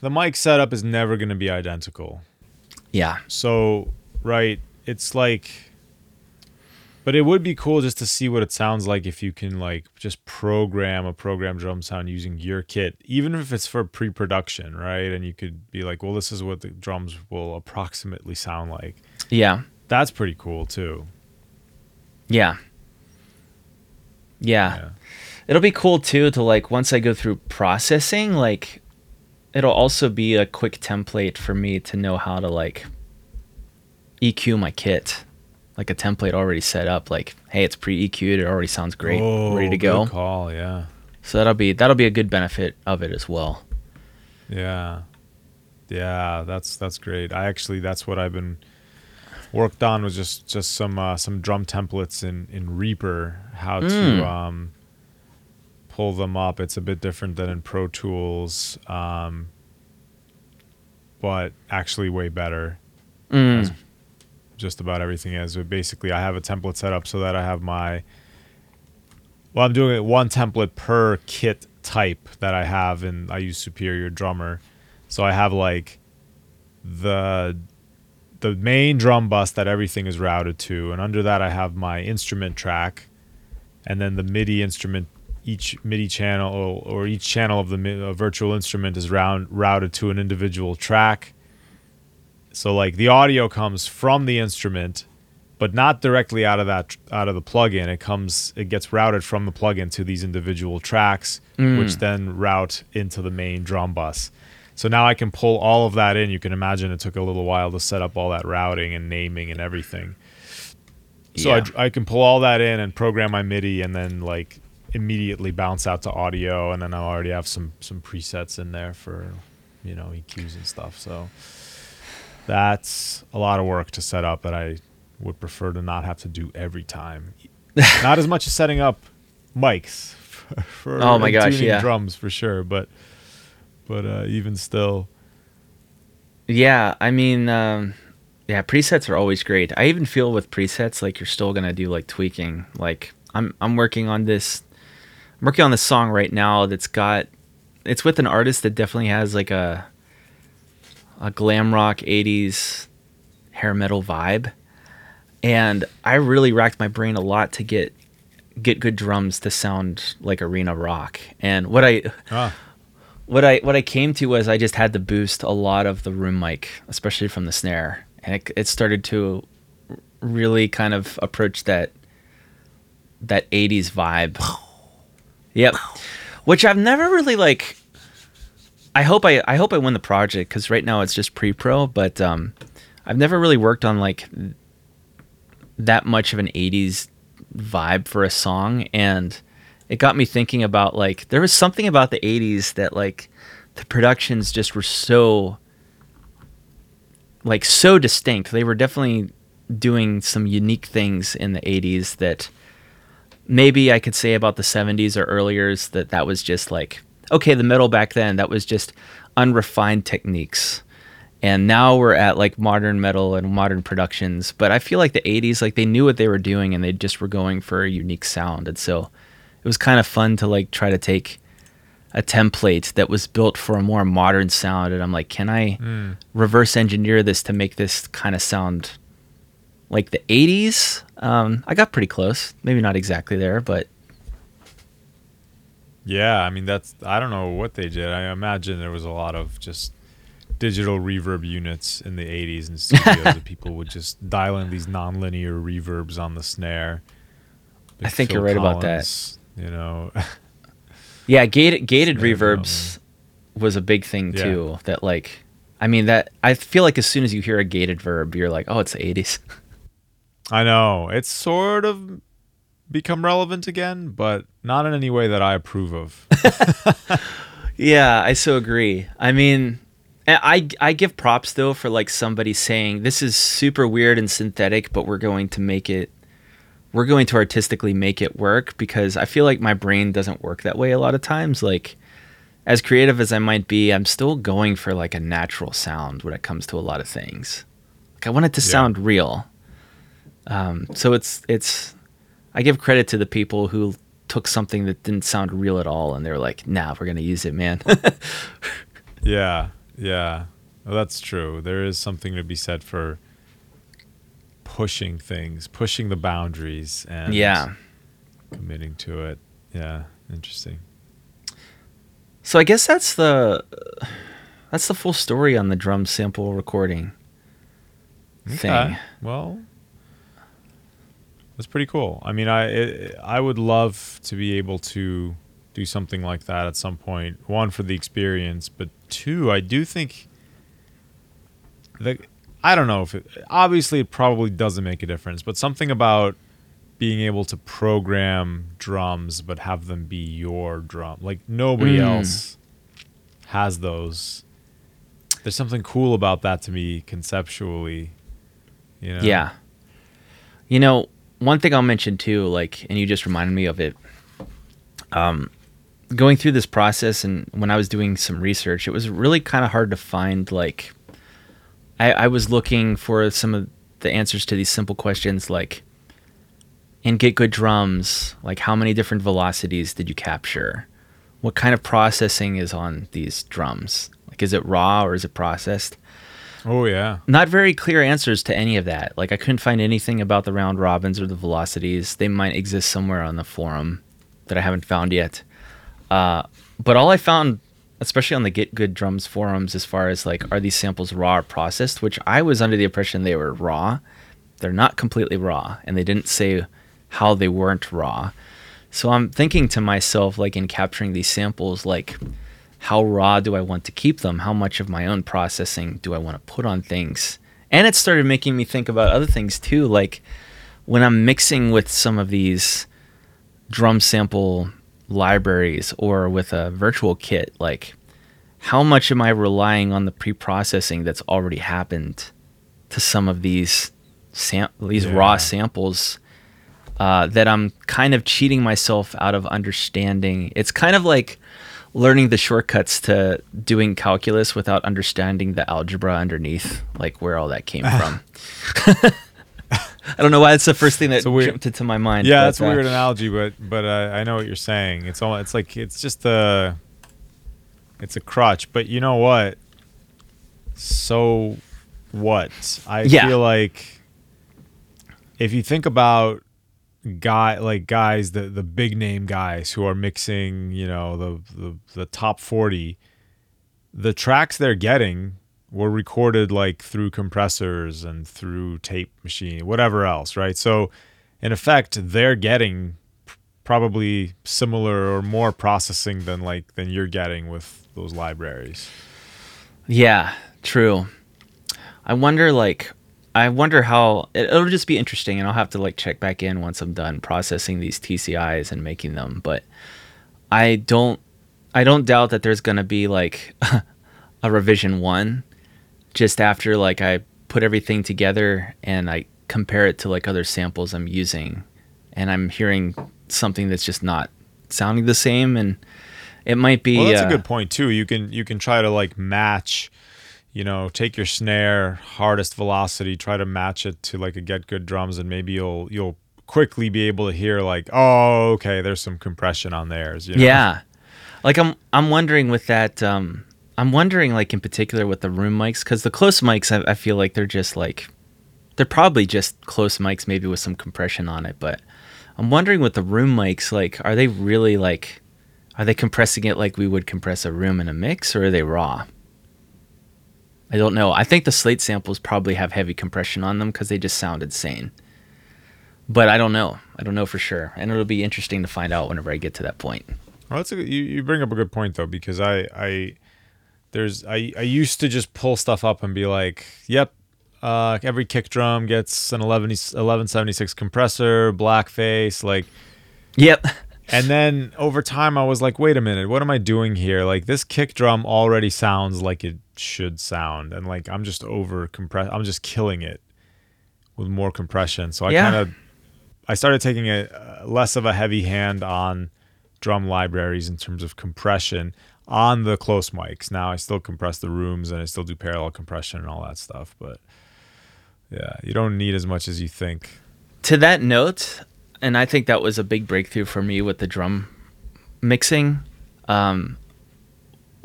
the mic setup is never going to be identical. yeah, So, right, it's like, but it would be cool just to see what it sounds like if you can like just program a program drum sound using your kit, even if it's for pre-production, right? And you could be like, well, this is what the drums will approximately sound like. yeah. That's pretty cool too. Yeah. Yeah. Yeah. It'll be cool too to like once I go through processing, like it'll also be a quick template for me to know how to like EQ my kit. Like a template already set up, like, hey, it's pre EQ'd, it already sounds great, oh, ready to Oh, go. Call, yeah. So that'll be that'll be a good benefit of it as well. Yeah. Yeah, that's that's great. I actually that's what I've been worked on was just just some uh, some drum templates in in Reaper how Mm. to um pull them up. It's a bit different than in Pro Tools. Um but actually way better. Mm. Just about everything is. But basically I have a template set up so that I have my well, I'm doing it one template per kit type that I have, and I use Superior Drummer. So I have like the the main drum bus that everything is routed to, and under that I have my instrument track, and then the MIDI instrument. Each MIDI channel or each channel of the virtual instrument is round, routed to an individual track. So like the audio comes from the instrument, but not directly out of that out of the plugin. It comes it gets routed from the plugin to these individual tracks, mm. which then route into the main drum bus. So now I can pull all of that in. You can imagine it took a little while to set up all that routing and naming and everything. So Yeah. I, I can pull all that in and program my MIDI and then like immediately bounce out to audio and then I already have some some presets in there for you know EQs and stuff. So that's a lot of work to set up that I would prefer to not have to do every time. not as much as setting up mics for, for Oh my gosh, tuning yeah. drums for sure, but but uh, even still, Yeah, I mean, um, yeah, presets are always great. I even feel with presets like you're still gonna do like tweaking. Like I'm I'm working on this, I'm working on this song right now that's got, it's with an artist that definitely has like a, a glam rock '80s hair metal vibe, and I really racked my brain a lot to get get good drums to sound like arena rock. And what I ah, what I what I came to was I just had to boost a lot of the room mic, especially from the snare, and it, it started to really kind of approach that that 80s vibe. Yep. Which I've never really like I hope I I hope I win the project cuz right now it's just pre-pro, but um I've never really worked on like that much of an 80s vibe for a song and it got me thinking about like there was something about the 80s that like the productions just were so like so distinct. They were definitely doing some unique things in the 80s that maybe I could say about the 70s or earlier is that that was just like okay, the metal back then that was just unrefined techniques. And now we're at like modern metal and modern productions, but I feel like the 80s like they knew what they were doing and they just were going for a unique sound. And so it was kind of fun to like try to take a template that was built for a more modern sound and I'm like, can I reverse engineer this to make this kind of sound like the 80s? Um, I got pretty close. Maybe not exactly there, but yeah. I mean, that's I don't know what they did. I imagine there was a lot of just digital reverb units in the 80s and studios that people would just dial in these nonlinear reverbs on the snare. I think you're right about that. You know, yeah, gated gated reverbs was a big thing Yeah. too. That like, I mean that I feel like as soon as you hear a gated verb, you're like, oh, it's the 80s. I know it's sort of become relevant again, but not in any way that I approve of. Yeah, I so agree. I mean, I I give props though for like somebody saying this is super weird and synthetic, but we're going to make it we're going to artistically make it work because I feel like my brain doesn't work that way a lot of times. Like as creative as I might be, I'm still going for like a natural sound when it comes to a lot of things. Like I want it to Yeah. sound real. Um, so it's it's I give credit to the people who took something that didn't sound real at all and they're like, nah, we're gonna use it, man. Yeah, yeah. Well, that's true. There is something to be said for pushing things, pushing the boundaries, and yeah. committing to it. Yeah, interesting. So I guess that's the that's the full story on the drum sample recording thing. Okay. Well, that's pretty cool. I mean, I it, I would love to be able to do something like that at some point. One for the experience, but two, I do think the I don't know if it obviously it probably doesn't make a difference, but something about being able to program drums but have them be your drum. Like nobody Mm. else has those. There's something cool about that to me conceptually. You know? Yeah. You know, one thing I'll mention too, like, and you just reminded me of it. Um, going through this process and when I was doing some research, it was really kind of hard to find like. I, I was looking for some of the answers to these simple questions, like, in Get Good Drums, like how many different velocities did you capture? What kind of processing is on these drums? Like, is it raw or is it processed? Oh yeah. not very clear answers to any of that. Like I couldn't find anything about the round robins or the velocities. They might exist somewhere on the forum that I haven't found yet. Uh, but all I found, especially on the Get Good Drums forums, as far as like are these samples raw or processed, which I was under the impression they were raw. They're not completely raw, and they didn't say how they weren't raw. So I'm thinking to myself, like in capturing these samples, like how raw do I want to keep them? How much of my own processing do I want to put on things? And it started making me think about other things too, like when I'm mixing with some of these drum sample libraries or with a virtual kit, like how much am I relying on the pre-processing that's already happened to some of these sam- these raw samples uh, that I'm kind of cheating myself out of understanding. It's kind of like learning the shortcuts to doing calculus without understanding the algebra underneath, like where all that came from. I don't know why it's the first thing that weird- jumped into my mind. Yeah, but, that's a uh, weird analogy, but but uh, I know what you're saying. It's all it's like it's just a it's a crutch. But you know what? So what? I Yeah. feel like if you think about guy like guys the the big name guys who are mixing, you know, the the, the top 40 the tracks they're getting were recorded like through compressors and through tape machine, whatever else, right? So in effect, they're getting probably similar or more processing than like than you're getting with those libraries. Yeah, true. I wonder, like, I wonder how it, it'll just be interesting, and I'll have to like check back in once I'm done processing these TCIs and making them. But I don't, I don't doubt that there's gonna be like a revision one, just after like I put everything together and I compare it to like other samples I'm using, and I'm hearing something that's just not sounding the same, and it might be. Well, that's uh, a good point too. You can you can try to like match, you know, take your snare hardest velocity, try to match it to like a get good drums, and maybe you'll you'll quickly be able to hear like, oh, okay, there's some compression on theirs. You know? Yeah. Like I'm I'm wondering with that um I'm wondering like in particular with the room mics cuz the close mics I, I feel like they're just like they're probably just close mics maybe with some compression on it but I'm wondering with the room mics like are they really like are they compressing it like we would compress a room in a mix or are they raw? I don't know. I think the slate samples probably have heavy compression on them cuz they just sound insane. But I don't know. I don't know for sure. And it'll be interesting to find out whenever I get to that point. Well, that's a, you, you bring up a good point though because I I there's I I used to just pull stuff up and be like, yep, uh, every kick drum gets an 11 1176 compressor, blackface, like, Yep. And then over time, I was like, wait a minute, what am I doing here? Like, this kick drum already sounds like it should sound. And like, I'm just over compress, I'm just killing it with more compression. So I Yeah. kind of, I started taking a uh, less of a heavy hand on drum libraries in terms of compression on the close mics. Now I still compress the rooms and I still do parallel compression and all that stuff. But yeah, you don't need as much as you think. to that note, and I think that was a big breakthrough for me with the drum mixing, um,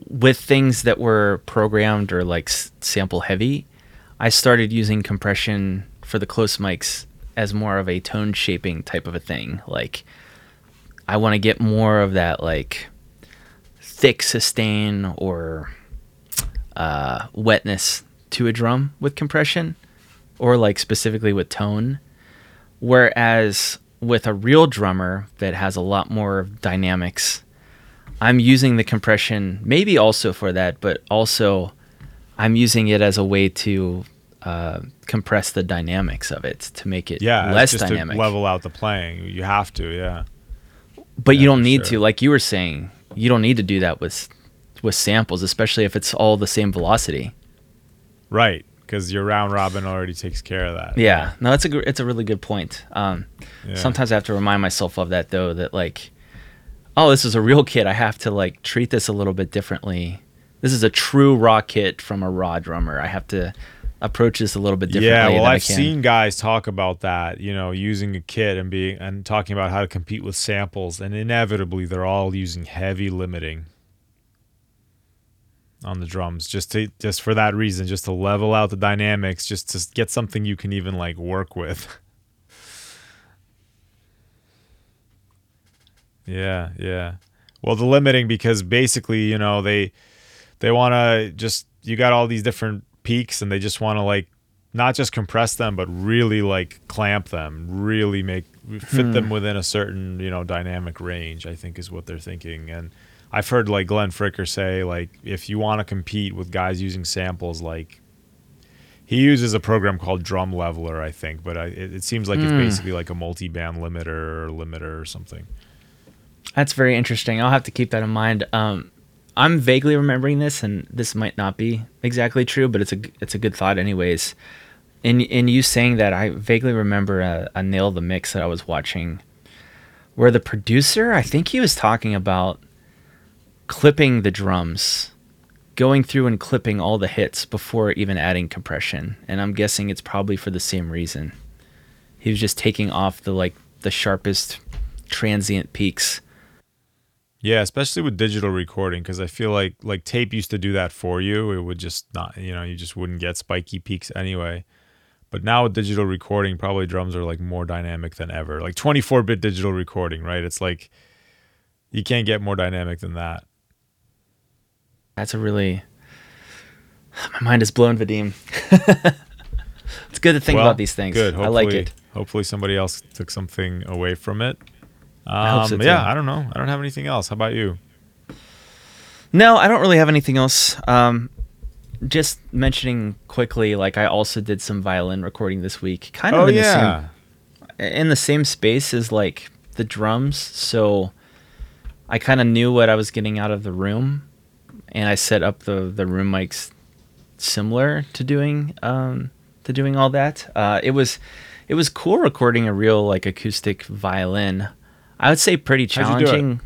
with things that were programmed or like sample heavy. I started using compression for the close mics as more of a tone shaping type of a thing. Like, I want to get more of that like thick sustain or uh, wetness to a drum with compression, or like specifically with tone. Whereas with a real drummer that has a lot more dynamics, I'm using the compression maybe also for that, but also I'm using it as a way to uh, compress the dynamics of it to make it Yeah, less dynamic. to level out the playing. You have to, yeah. but you don't need sure. to, like you were saying, you don't need to do that with with samples, especially if it's all the same velocity. Right, because your round robin already takes care of that. Yeah, no, it's a gr- it's a really good point. Um, Yeah. Sometimes I have to remind myself of that though. That like, oh, this is a real kit. I have to like treat this a little bit differently. This is a true raw kit from a raw drummer. I have to approach this a little bit differently. Yeah, well, I've seen guys talk about that. You know, using a kit and being and talking about how to compete with samples, and inevitably they're all using heavy limiting on the drums, just to just for that reason, just to level out the dynamics, just to get something you can even like work with. Yeah, yeah. Well, the limiting because basically, you know, they they want to just you got all these different peaks and they just want to like not just compress them but really like clamp them, really make fit them within a certain, you know, dynamic range, I think is what they're thinking. And I've heard like Glenn Fricker say like if you want to compete with guys using samples like he uses a program called Drum Leveler, I think, but I, it, it seems like it's basically like a multi-band limiter or limiter or something. That's very interesting. I'll have to keep that in mind. Um, I'm vaguely remembering this, and this might not be exactly true, but it's a it's a good thought, anyways. In in you saying that, I vaguely remember a, a nail the mix that I was watching, where the producer, I think he was talking about clipping the drums, going through and clipping all the hits before even adding compression, and I'm guessing it's probably for the same reason. He was just taking off the like the sharpest transient peaks. Yeah, especially with digital recording, because I feel like like tape used to do that for you. It would just not, you know, you just wouldn't get spiky peaks anyway. But now with digital recording, probably drums are like more dynamic than ever. Like 24-bit digital recording, right? It's like you can't get more dynamic than that. That's a really my mind is blown, Vadim. it's good to think Well, about these things. Good. I like it. Hopefully somebody else took something away from it. Um, I hope so, too. yeah, I don't know. I don't have anything else. How about you? No, I don't really have anything else. Um, just mentioning quickly, like I also did some violin recording this week, kind of oh in yeah. the same in the same space as like the drums. So I kind of knew what I was getting out of the room, and I set up the the room mics similar to doing um, to doing all that. Uh, it was it was cool recording a real like acoustic violin. I would say pretty How'd you do it? challenging.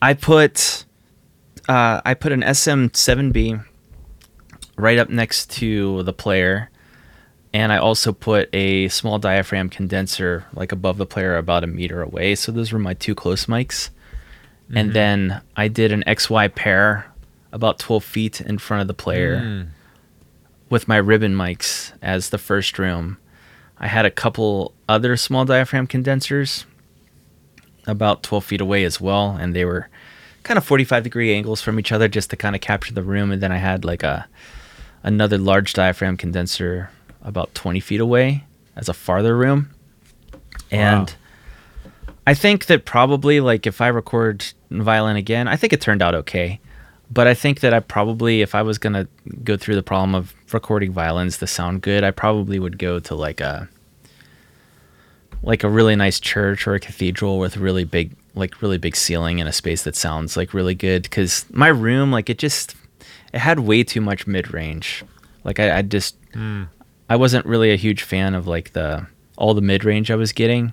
I put uh, I put an SM7B right up next to the player, and I also put a small diaphragm condenser like above the player about a meter away. So those were my two close mics. And then I did an XY pair about 12 feet in front of the player Mm. with my ribbon mics as the first room. I had a couple other small diaphragm condensers about 12 feet away as well, and they were kind of 45 degree angles from each other just to kind of capture the room. And then I had like a another large diaphragm condenser about 20 feet away as a farther room. And I think that probably like if I record violin again, I think it turned out okay. But I think that I probably, if I was gonna go through the problem of recording violins to sound good, I probably would go to like a like a really nice church or a cathedral with really big like really big ceiling and a space that sounds like really good because my room like it just it had way too much mid range. Like I, I just I wasn't really a huge fan of like the all the mid range I was getting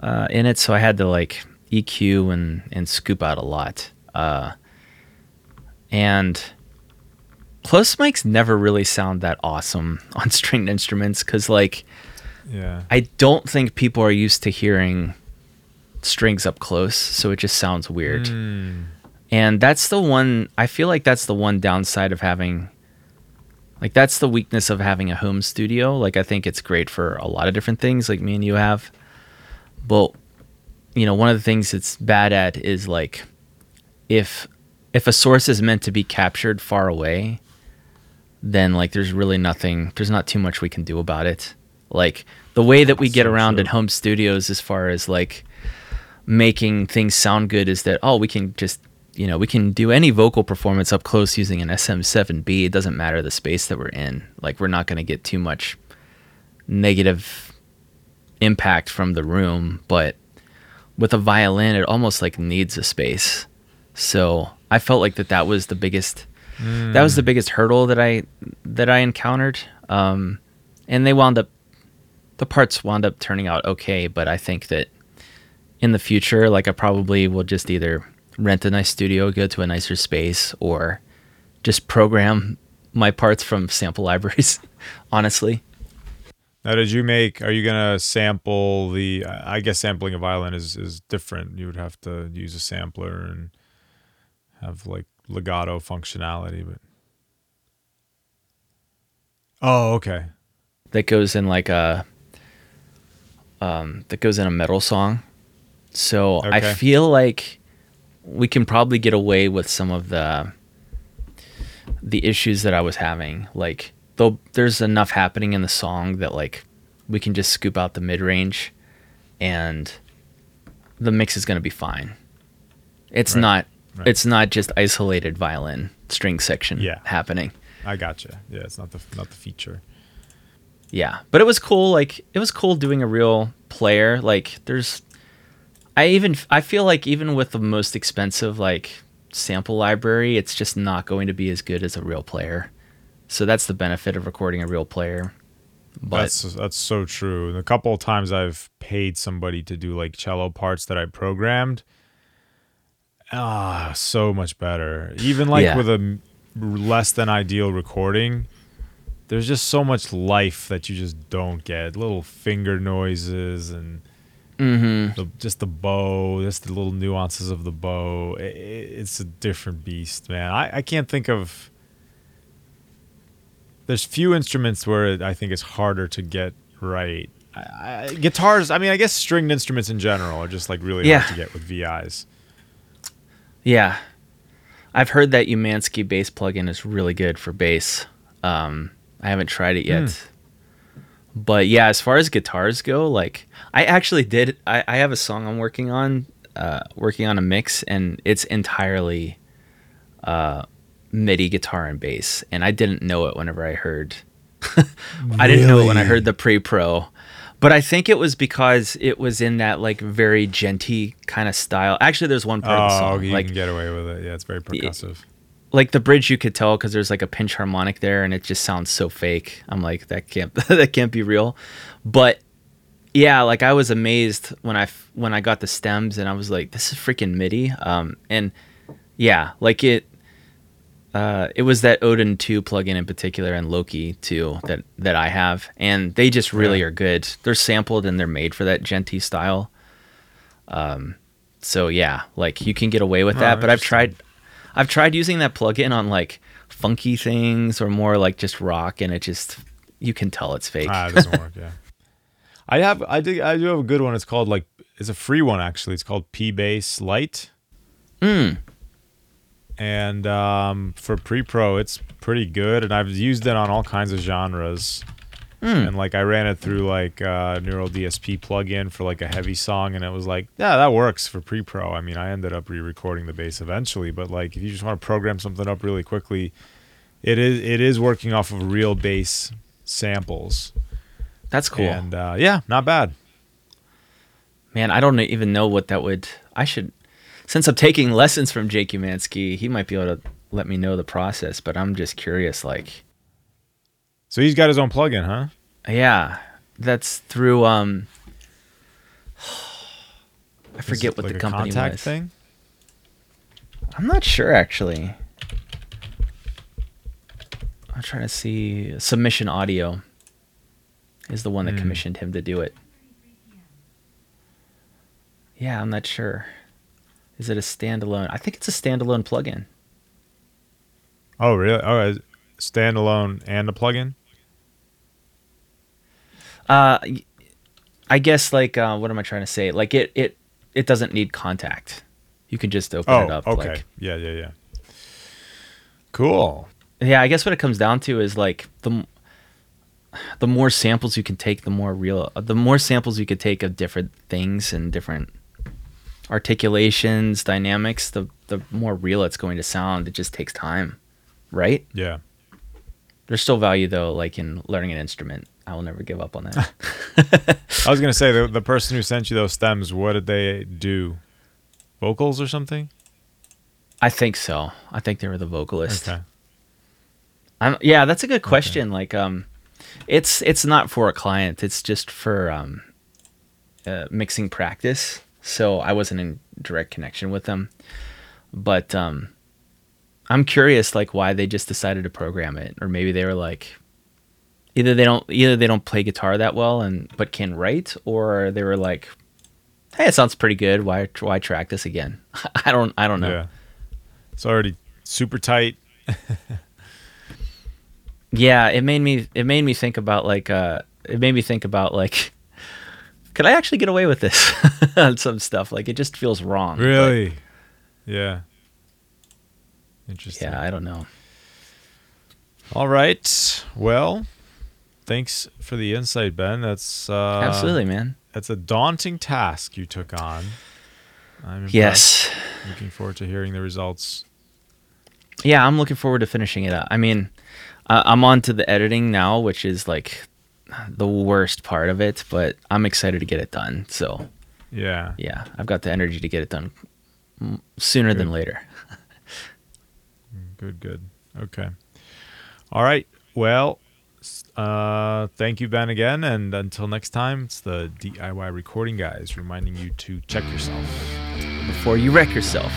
uh, in it, so I had to like EQ and and scoop out a lot. Uh, and close mics never really sound that awesome on stringed instruments because like Yeah. I don't think people are used to hearing strings up close, so it just sounds weird. Mm. And that's the one I feel like that's the one downside of having like that's the weakness of having a home studio. Like I think it's great for a lot of different things like me and you have. But you know, one of the things it's bad at is like if if a source is meant to be captured far away, then like there's really nothing there's not too much we can do about it. Like the way that we get So around true. at home studios as far as like making things sound good is that oh we can just you know we can do any vocal performance up close using an SM7B it doesn't matter the space that we're in. Like we're not going to get too much negative impact from the room but with a violin it almost like needs a space. So I felt like that that was the biggest that was the biggest hurdle that I that I encountered. Um and they wound up the parts wound up turning out okay but I think that in the future, like I probably will just either rent a nice studio, go to a nicer space, or just program my parts from sample libraries. honestly, Now, did you make? Are you gonna sample the? I guess sampling a violin is is different. You would have to use a sampler and have like legato functionality, but. Oh, okay. that goes in like a um, that goes in a metal song. So I feel like we can probably get away with some of the the issues that I was having. Like though there's enough happening in the song that like we can just scoop out the mid range and the mix is gonna be fine. It's Right. not Right. it's not just isolated violin string section Yeah. happening. I gotcha. Yeah, it's not the not the feature. Yeah but it was cool like it was cool doing a real player like there's i even i feel like even with the most expensive like sample library it's just not going to be as good as a real player so that's the benefit of recording a real player but that's that's so true. And a couple of times I've paid somebody to do like cello parts that I programmed. Ah, so much better. Even like Yeah. with a less than ideal recording, there's just so much life that you just don't get. Little finger noises and mhm. the, just the bow, just the little nuances of the bow. I i it's a different beast, man. I, I can't think of. There's few instruments where it, I think it's harder to get right. I, I, guitars, I mean, I guess stringed instruments in general are just like really Yeah. hard to get with VIs. yeah i've heard that umansky bass plugin is really good for bass um i haven't tried it yet. But yeah as far as guitars go like i actually did i, I have a song i'm working on uh, working on a mix and it's entirely uh, midi guitar and bass and i didn't know it whenever i heard i didn't know it when i heard the pre-pro. But i think it was because it was in that like very djenty kind of style. Actually there's one part of the Oh, song you like can get away with it. Yeah, it's very percussive. Like the bridge you could tell because there's like a pinch harmonic there and it just sounds so fake i'm like that can't that can't be real but yeah like i was amazed when i when i got the stems and i was like this is freaking midi um and yeah like it uh, it was that Odin 2 plugin in particular and Loki 2 that that I have and they just really Yeah. are good. They're sampled and they're made for that djenty style. Um so yeah, like you can get away with Oh, that, but I've tried I've tried using that plugin on like funky things or more like just rock and it just you can tell it's fake. Ah, it doesn't work. Yeah, I have. I do. I do have a good one. It's called like. It's a free one actually. It's called P Bass Lite. Mm. and um, for pre-pro it's pretty good and i've used it on all kinds of genres Mm. and like i ran it through like uh neural dsp plugin for like a heavy song and it was like yeah that works for pre-pro i mean i ended up re-recording the bass eventually but like if you just want to program something up really quickly it is it is working off of real bass samples That's cool. and uh, yeah not bad Man, I don't even know what that would. I should, since I'm taking lessons from Jake Umansky, he might be able to let me know the process. But I'm just curious, like, So he's got his own plugin, huh? yeah, that's through. um I forget what like the company contact was. thing. I'm not sure actually. I'm trying to see. Submission Audio is the one that Hmm. commissioned him to do it. Yeah, I'm not sure. Is it a standalone? I think it's a standalone plugin. Oh, really? Oh, is- standalone and a plugin. Uh, I guess like uh, what am I trying to say? Like it it it doesn't need Kontakt. You can just open Oh, it up. okay. Like, yeah, yeah, yeah. Cool. yeah, I guess what it comes down to is like the the more samples you can take, the more real. The more samples you could take of different things and different articulations, dynamics, the the more real it's going to sound. It just takes time, right? Yeah. There's still value though, like in learning an instrument. I will never give up on that. I was gonna say the the person who sent you those stems. What did they do? Vocals or something? I think so. I think they were the vocalist. Okay. I'm, yeah, that's a good question. Like, um, it's it's not for a client. It's just for um, uh, mixing practice. So I wasn't in direct connection with them, but um, I'm curious, like, why they just decided to program it, or maybe they were like, either they don't either they don't play guitar that well and but can write, or they were like, hey, it sounds pretty good. Why why track this again? I don't I don't know. Yeah. It's already super tight. yeah it made me it made me think about like uh it made me think about like could i actually get away with this on some stuff like it just feels wrong but, Really? Yeah. Interesting. yeah i don't know All right. Well, thanks for the insight, Ben. That's uh, absolutely man That's a daunting task you took on. I'm impressed. yes Looking forward to hearing the results. yeah i'm looking forward to finishing it up i mean uh, i'm on to the editing now which is like the worst part of it but i'm excited to get it done so Yeah. yeah i've got the energy to get it done sooner than later Good, good. Okay. All right. Well, uh, thank you, Ben, again. And until next time, it's the DIY Recording Guys reminding you to check yourself. before you wreck yourself